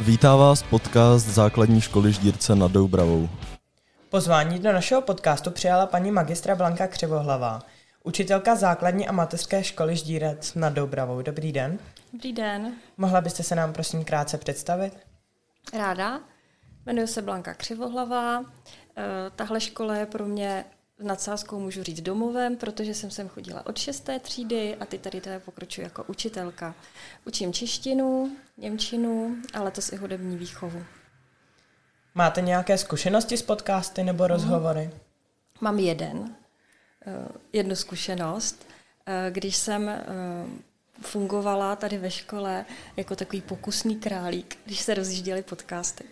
Vítá vás podcast Základní školy Ždírce nad Doubravou. Pozvání do našeho podcastu přijala paní magistra Blanka Křivohlavá, učitelka základní a mateřské školy Ždírec nad Doubravou. Dobrý den. Dobrý den. Mohla byste se nám prosím krátce představit? Ráda. Jmenuji se Blanka Křivohlavá. Eh, tahle škola je pro mě nadsázkou můžu říct domovem, protože jsem sem chodila od šesté třídy a ty tady tady pokročuji jako učitelka. Učím češtinu, němčinu a letos i hudební výchovu. Máte nějaké zkušenosti s podcasty nebo rozhovory? Mám jeden, eh, jednu zkušenost. Eh, když jsem eh, fungovala tady ve škole jako takový pokusný králík, když se rozjížděly podcasty.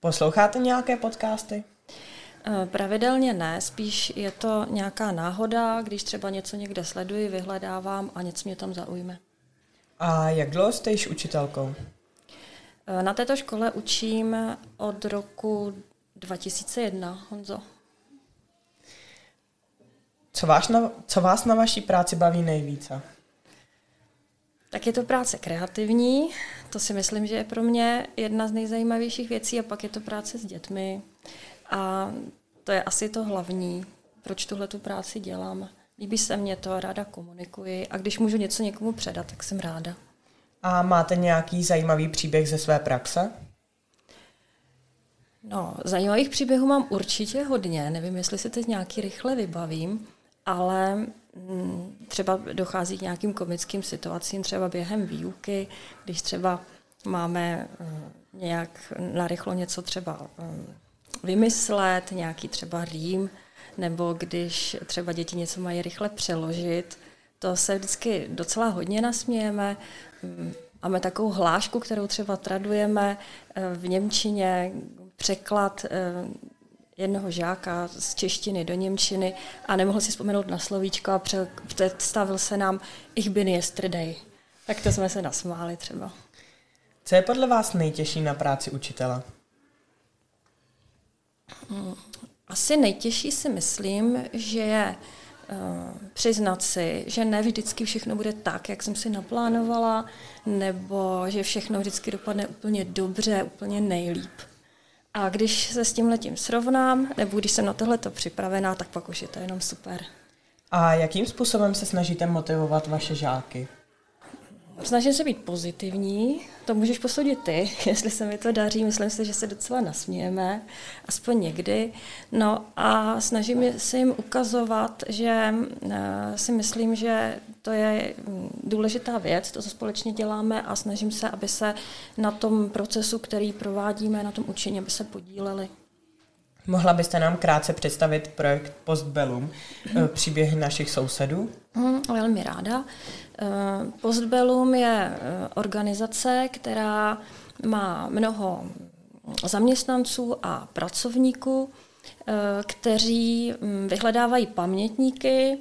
Posloucháte nějaké podcasty? Pravidelně ne, spíš je to nějaká náhoda, když třeba něco někde sleduji, vyhledávám a něco mě tam zaujme. A jak dlouho jste již učitelkou? Na této škole učím od roku 2001, Honzo. Co vás na, co vás na vaší práci baví nejvíce? Tak je to práce kreativní, to si myslím, že je pro mě jedna z nejzajímavějších věcí a pak je to práce s dětmi. A to je asi to hlavní, proč tuhle tu práci dělám. Líbí se mě to, ráda komunikuji a když můžu něco někomu předat, tak jsem ráda. A máte nějaký zajímavý příběh ze své praxe? No, zajímavých příběhů mám určitě hodně. Nevím, jestli si teď nějaký rychle vybavím, ale mm, třeba dochází k nějakým komickým situacím, třeba během výuky, když třeba máme mm, nějak narychlo něco třeba mm, vymyslet, nějaký třeba rým, nebo když třeba děti něco mají rychle přeložit, to se vždycky docela hodně nasmějeme. Máme takovou hlášku, kterou třeba tradujeme eh, v Němčině, překlad eh, jednoho žáka z češtiny do Němčiny a nemohl si vzpomenout na slovíčko a představil se nám Ich bin yesterday. Tak to jsme se nasmáli třeba. Co je podle vás nejtěžší na práci učitela? Asi nejtěžší si myslím, že je uh, přiznat si, že ne vždycky všechno bude tak, jak jsem si naplánovala, nebo že všechno vždycky dopadne úplně dobře, úplně nejlíp. A když se s tím letím srovnám, nebo když jsem na tohleto připravená, tak pak už je to jenom super. A jakým způsobem se snažíte motivovat vaše žáky? Snažím se být pozitivní, to můžeš posoudit ty, jestli se mi to daří, myslím si, že se docela nasmějeme, aspoň někdy. No a snažím se jim ukazovat, že eh, si myslím, že to je mm, důležitá věc, to, co společně děláme a snažím se, aby se na tom procesu, který provádíme, na tom učení, aby se podíleli. Mohla byste nám krátce představit projekt Postbellum, mm. příběhy našich sousedů? Mm, velmi ráda. Eh, Postbellum je eh, organizace, která má mnoho zaměstnanců a pracovníků, kteří mm, vyhledávají pamětníky,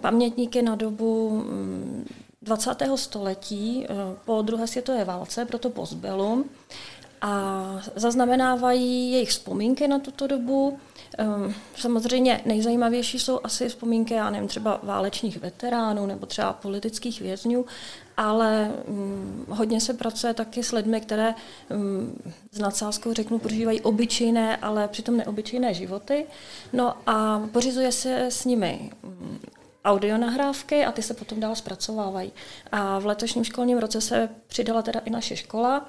pamětníky na dobu 20. století po druhé světové válce, proto Postbellum a zaznamenávají jejich vzpomínky na tuto dobu. Ehm, samozřejmě nejzajímavější jsou asi vzpomínky, já nevím, třeba válečných veteránů nebo třeba politických vězňů, ale um, hodně se pracuje taky s lidmi, které um, s nadsázkou řeknu, prožívají obyčejné, ale přitom neobyčejné životy. No a pořizuje se s nimi um, audionahrávky a ty se potom dál zpracovávají. A v letošním školním roce se přidala teda i naše škola.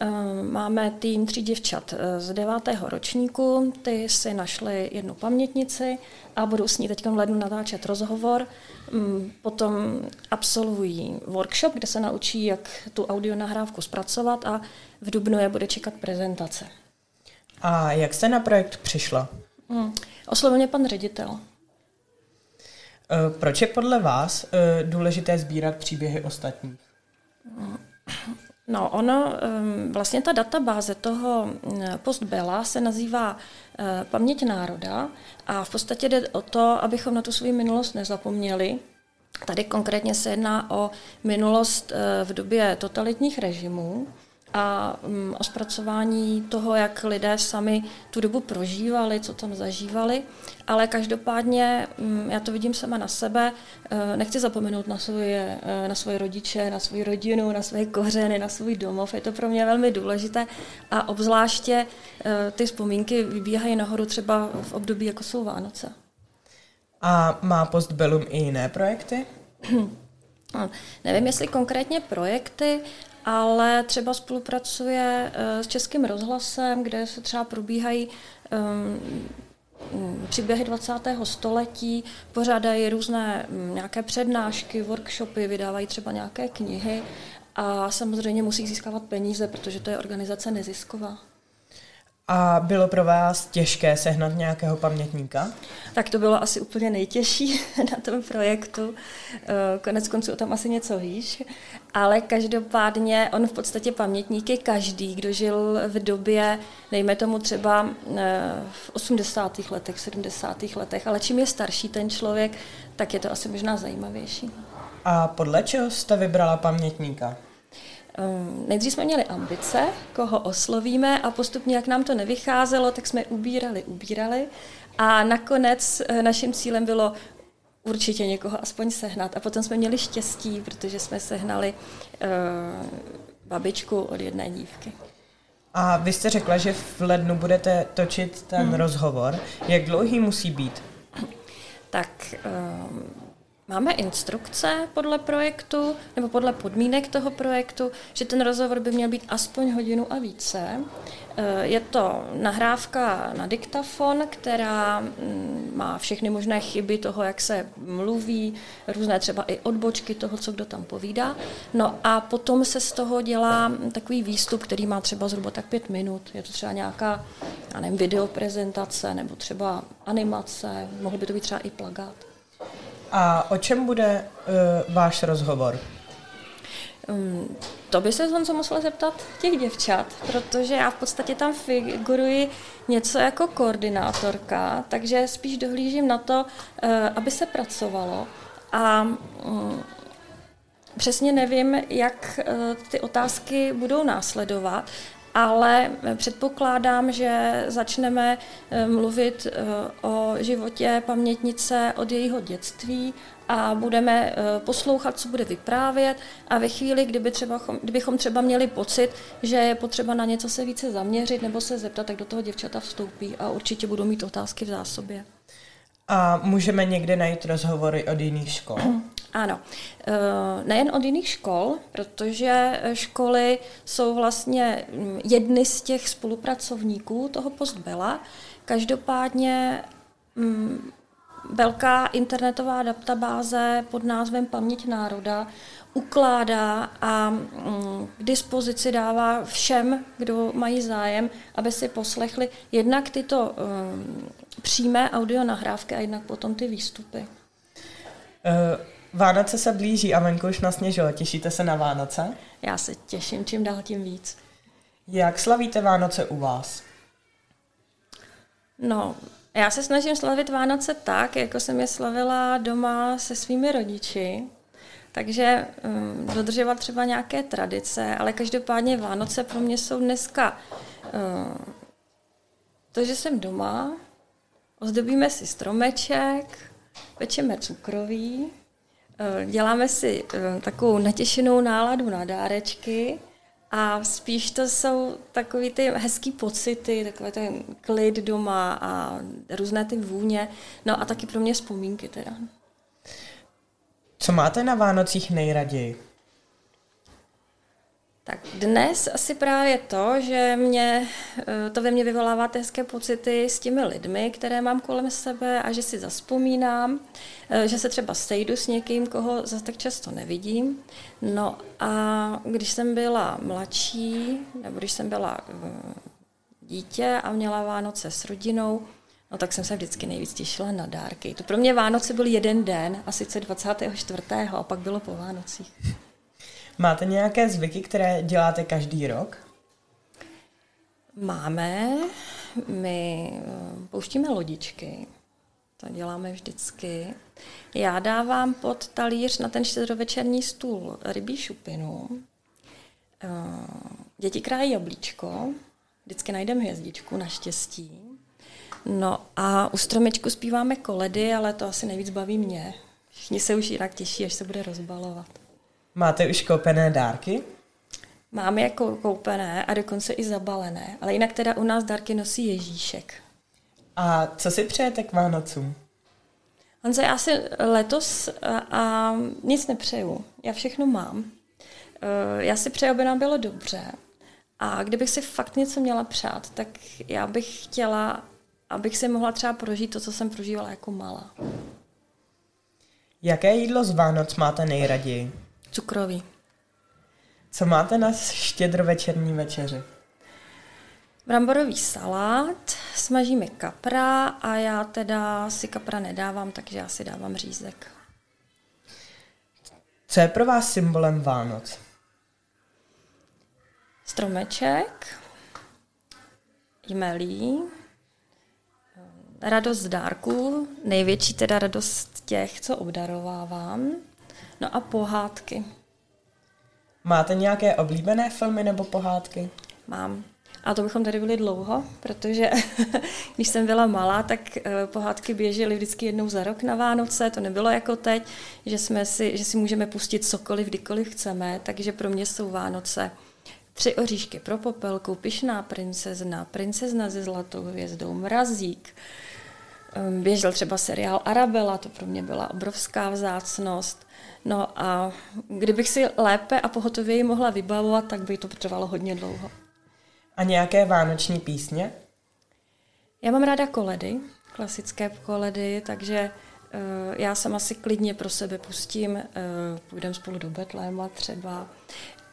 Ehm, máme tým tří děvčat eh, z devátého ročníku, ty si našli jednu pamětnici a budou s ní teď v lednu natáčet rozhovor. Mm, potom absolvují workshop, kde se naučí, jak tu audionahrávku zpracovat a v dubnu je bude čekat prezentace. A jak jste na projekt přišla? Hmm. Oslovil mě pan ředitel. Eh, proč je podle vás eh, důležité sbírat příběhy ostatních? No, ono, vlastně ta databáze toho postbela se nazývá eh, Paměť národa a v podstatě jde o to, abychom na tu svou minulost nezapomněli. Tady konkrétně se jedná o minulost v době totalitních režimů a um, o zpracování toho, jak lidé sami tu dobu prožívali, co tam zažívali. Ale každopádně um, já to vidím sama na sebe, uh, nechci zapomenout na svoje, uh, na svoje rodiče, na svoji rodinu, na svoje kořeny, na svůj domov. Je to pro mě velmi důležité a obzvláště uh, ty vzpomínky vybíhají nahoru třeba v období, jako jsou Vánoce. A má Postbellum i jiné projekty? Nevím, jestli konkrétně projekty, ale třeba spolupracuje uh, s Českým rozhlasem, kde se třeba probíhají um, příběhy 20. století, pořádají různé um, nějaké přednášky, workshopy, vydávají třeba nějaké knihy a samozřejmě musí získávat peníze, protože to je organizace nezisková. A bylo pro vás těžké sehnat nějakého pamětníka? Tak to bylo asi úplně nejtěžší na tom projektu. Eh, konec konců o tom asi něco víš. Ale každopádně on v podstatě pamětník je každý, kdo žil v době, nejme tomu třeba eh, v 80. letech, 70. letech. Ale čím je starší ten člověk, tak je to asi možná zajímavější. A podle čeho jste vybrala pamětníka? Um, nejdřív jsme měli ambice, koho oslovíme a postupně, jak nám to nevycházelo, tak jsme ubírali, ubírali a nakonec eh, naším cílem bylo určitě někoho aspoň sehnat. A potom jsme měli štěstí, protože jsme sehnali uh, babičku od jedné dívky. A vy jste řekla, že v lednu budete točit ten hmm. rozhovor. Jak dlouhý musí být? Tak um, Máme instrukce podle projektu nebo podle podmínek toho projektu, že ten rozhovor by měl být aspoň hodinu a více. Eh, je to nahrávka na diktafon, která mm, má všechny možné chyby toho, jak se mluví, různé třeba i odbočky toho, co kdo tam povídá. No a potom se z toho dělá takový výstup, který má třeba zhruba tak pět minut. Je to třeba nějaká, já nevím, videoprezentace nebo třeba animace, mohl by to být třeba i plagát. A o čem bude uh, váš rozhovor? Um, to by se Honzo musela zeptat těch děvčat, protože já v podstatě tam figuruji něco jako koordinátorka, takže spíš dohlížím na to, uh, aby se pracovalo. A um, přesně nevím, jak uh, ty otázky budou následovat, ale předpokládám, že začneme eh, mluvit eh, o životě pamětnice od jejího dětství a budeme eh, poslouchat, co bude vyprávět a ve chvíli, kdyby třeba, kdybychom třeba měli pocit, že je potřeba na něco se více zaměřit nebo se zeptat, tak do toho děvčata vstoupí a určitě budou mít otázky v zásobě. A můžeme někde najít rozhovory od jiných škol? Ano, eh, nejen od jiných škol, protože školy jsou vlastně mm, jedny z těch spolupracovníků toho postbela. Každopádně mm, velká internetová databáze pod názvem Paměť národa ukládá a mm, k dispozici dává všem, kdo mají zájem, aby si poslechli jednak tyto přímé audio nahrávky a jednak potom ty výstupy. Uh, Vánoce se blíží a venku už nasněžilo. Těšíte se na Vánoce? Já se těším čím dál tím víc. Jak slavíte Vánoce u vás? No, já se snažím slavit Vánoce tak, jako jsem je slavila doma se svými rodiči. Takže um, dodržovat třeba nějaké tradice, ale každopádně Vánoce pro mě jsou dneska um, to, že jsem doma, Ozdobíme si stromeček, pečeme cukroví, děláme si eh, takovou natěšenou náladu na dárečky a spíš to jsou takový ty hezký pocity, takový ten klid doma a různé ty vůně, no a taky pro mě vzpomínky teda. Co máte na Vánocích nejraději? Tak dnes asi právě to, že mě, eh, to ve mně vyvolává hezké pocity s těmi lidmi, které mám kolem sebe a že si zaspomínám, eh, že se třeba sejdu s někým, koho zase tak často nevidím. No a když jsem byla mladší, nebo když jsem byla eh, dítě a měla Vánoce s rodinou, no tak jsem se vždycky nejvíc těšila na dárky. To pro mě Vánoce byl jeden den, a sice 24. a pak bylo po Vánocích. Máte nějaké zvyky, které děláte každý rok? Máme. My eh, pouštíme lodičky. To děláme vždycky. Já dávám pod talíř na ten čtyřovečerní stůl rybí šupinu. Děti krájí jablíčko, vždycky najdeme hvězdičku, naštěstí. No a u stromečku zpíváme koledy, ale to asi nejvíc baví mě. Všichni se už jinak těší, až se bude rozbalovat. Máte už koupené dárky? Máme jako koupené a dokonce i zabalené, ale jinak teda u nás dárky nosí Ježíšek. A co si přejete k Vánocům? Honzo, já si letos a, a nic nepřeju. Já všechno mám. E, já si přeju, aby nám bylo dobře. A kdybych si fakt něco měla přát, tak já bych chtěla, abych si mohla třeba prožít to, co jsem prožívala jako malá. Jaké jídlo z Vánoc máte nejraději? Cukrový. Co máte na štědrovečerní večeři? Bramborový salát, smažíme kapra a já teda si kapra nedávám, takže já si dávám řízek. Co je pro vás symbolem Vánoc? Stromeček, jmelí, radost z dárků, největší teda radost těch, co obdarovávám, no a pohádky. Máte nějaké oblíbené filmy nebo pohádky? Mám. A to bychom tady byli dlouho, protože když jsem byla malá, tak eh, pohádky běžely vždycky jednou za rok na Vánoce. To nebylo jako teď, že, jsme si, že si můžeme pustit cokoliv, kdykoliv chceme. Takže pro mě jsou Vánoce Tři oříšky pro popelku, Pišná princezna, Princezna se zlatou hvězdou, Mrazík. Ehm, běžel třeba seriál Arabela, to pro mě byla obrovská vzácnost. No a kdybych si lépe a pohotověji mohla vybavovat, tak by to trvalo hodně dlouho. A nějaké vánoční písně? Já mám ráda koledy, klasické koledy, takže uh, já sama si klidně pro sebe pustím, uh, půjdeme spolu do Betléma třeba,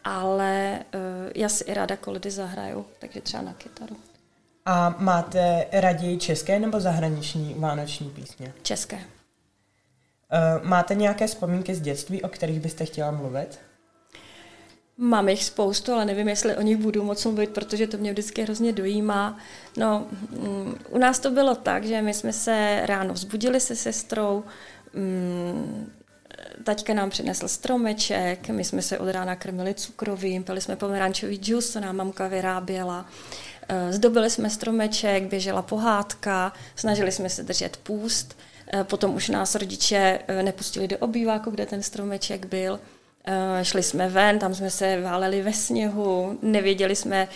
ale uh, já si i ráda koledy zahraju, takže třeba na kytaru. A máte raději české nebo zahraniční vánoční písně? České. Uh, máte nějaké vzpomínky z dětství, o kterých byste chtěla mluvit? Mám jich spoustu, ale nevím, jestli o nich budu moc mluvit, protože to mě vždycky hrozně dojímá. No, um, u nás to bylo tak, že my jsme se ráno vzbudili se sestrou, um, taťka nám přinesl stromeček, my jsme se od rána krmili cukrovým, pili jsme pomerančový džus, co nám mamka vyráběla. Eh, zdobili jsme stromeček, běžela pohádka, snažili jsme se držet půst. Eh, potom už nás rodiče eh, nepustili do obýváku, kde ten stromeček byl. Šli jsme ven, tam jsme se váleli ve sněhu, nevěděli jsme,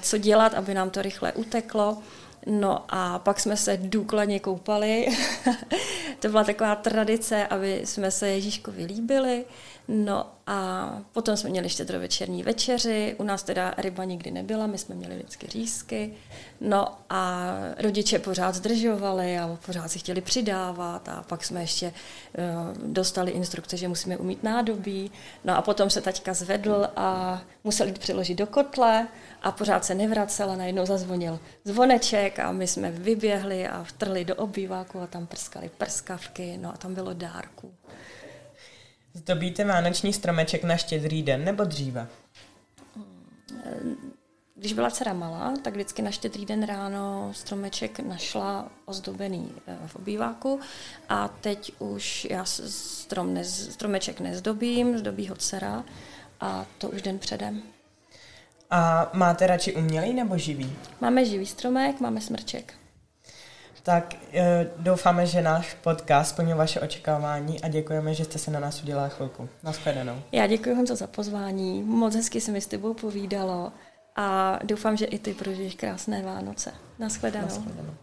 co dělat, aby nám to rychle uteklo. No a pak jsme se důkladně koupali. to byla taková tradice, aby jsme se Ježíškovi líbili. No a potom jsme měli štědrovečerní večeři, u nás teda ryba nikdy nebyla, my jsme měli vždycky řízky. No a rodiče pořád zdržovali a pořád si chtěli přidávat a pak jsme ještě uh, dostali instrukce, že musíme umít nádobí. No a potom se taťka zvedl a musel jít přiložit do kotle a pořád se nevracel a najednou zazvonil zvoneček a my jsme vyběhli a vtrli do obýváku a tam prskali prskavky, no a tam bylo dárku. Zdobíte vánoční stromeček na štědrý den nebo dříve? Když byla dcera malá, tak vždycky na štědrý den ráno stromeček našla ozdobený eh, v obýváku a teď už já strom nez, stromeček nezdobím, zdobí ho dcera a to už den předem. A máte radši umělý nebo živý? Máme živý stromek, máme smrček. Tak eh, doufáme, že náš podcast splnil vaše očekávání a děkujeme, že jste se na nás udělala chvilku. Naschledanou. Já děkuji Honzo za pozvání, moc hezky se mi s tebou povídalo a doufám, že i ty prožiješ krásné Vánoce. Naschledanou. Naschledanou.